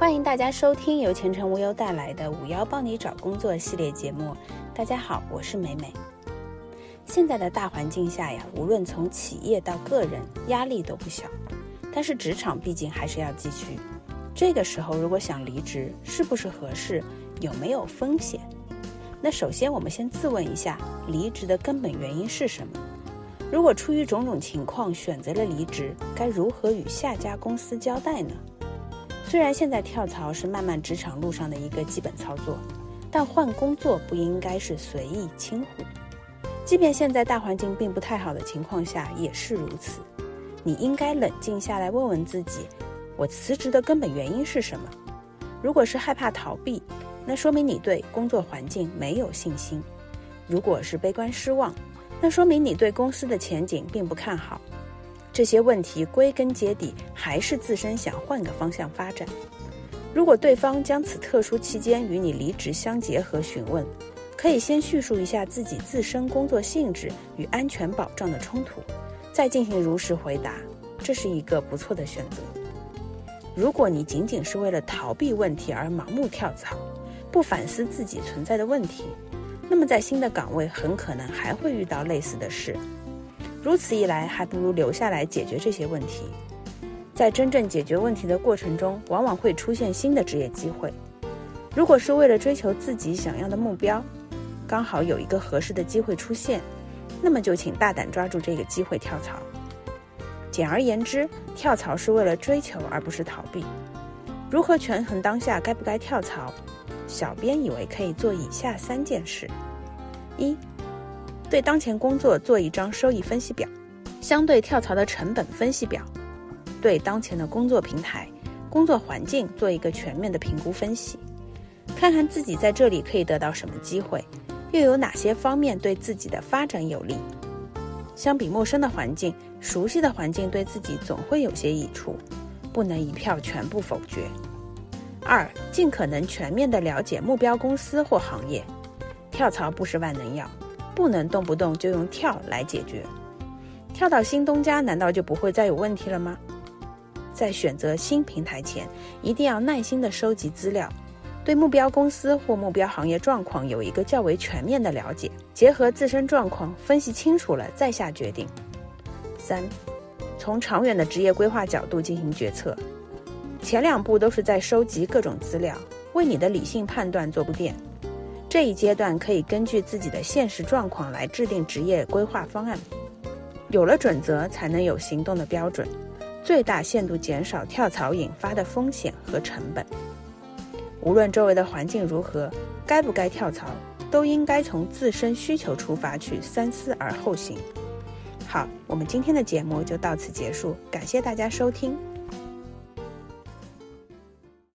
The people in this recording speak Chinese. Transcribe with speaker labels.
Speaker 1: 欢迎大家收听由前程无忧带来的“五幺帮你找工作”系列节目。大家好，我是美美。现在的大环境下呀，无论从企业到个人，压力都不小。但是职场毕竟还是要继续。这个时候，如果想离职，是不是合适？有没有风险？那首先，我们先自问一下，离职的根本原因是什么？如果出于种种情况选择了离职，该如何与下家公司交代呢？虽然现在跳槽是漫漫职场路上的一个基本操作，但换工作不应该是随意轻忽。即便现在大环境并不太好的情况下，也是如此。你应该冷静下来，问问自己：我辞职的根本原因是什么？如果是害怕逃避，那说明你对工作环境没有信心；如果是悲观失望，那说明你对公司的前景并不看好。这些问题归根结底还是自身想换个方向发展。如果对方将此特殊期间与你离职相结合询问，可以先叙述一下自己自身工作性质与安全保障的冲突，再进行如实回答，这是一个不错的选择。如果你仅仅是为了逃避问题而盲目跳槽，不反思自己存在的问题。那么，在新的岗位很可能还会遇到类似的事，如此一来，还不如留下来解决这些问题。在真正解决问题的过程中，往往会出现新的职业机会。如果是为了追求自己想要的目标，刚好有一个合适的机会出现，那么就请大胆抓住这个机会跳槽。简而言之，跳槽是为了追求，而不是逃避。如何权衡当下该不该跳槽？小编以为可以做以下三件事：一，对当前工作做一张收益分析表，相对跳槽的成本分析表；对当前的工作平台、工作环境做一个全面的评估分析，看看自己在这里可以得到什么机会，又有哪些方面对自己的发展有利。相比陌生的环境，熟悉的环境对自己总会有些益处，不能一票全部否决。二，尽可能全面地了解目标公司或行业。跳槽不是万能药，不能动不动就用跳来解决。跳到新东家，难道就不会再有问题了吗？在选择新平台前，一定要耐心地收集资料，对目标公司或目标行业状况有一个较为全面的了解，结合自身状况分析清楚了再下决定。三，从长远的职业规划角度进行决策。前两步都是在收集各种资料，为你的理性判断做铺垫。这一阶段可以根据自己的现实状况来制定职业规划方案。有了准则，才能有行动的标准，最大限度减少跳槽引发的风险和成本。无论周围的环境如何，该不该跳槽，都应该从自身需求出发去三思而后行。好，我们今天的节目就到此结束，感谢大家收听。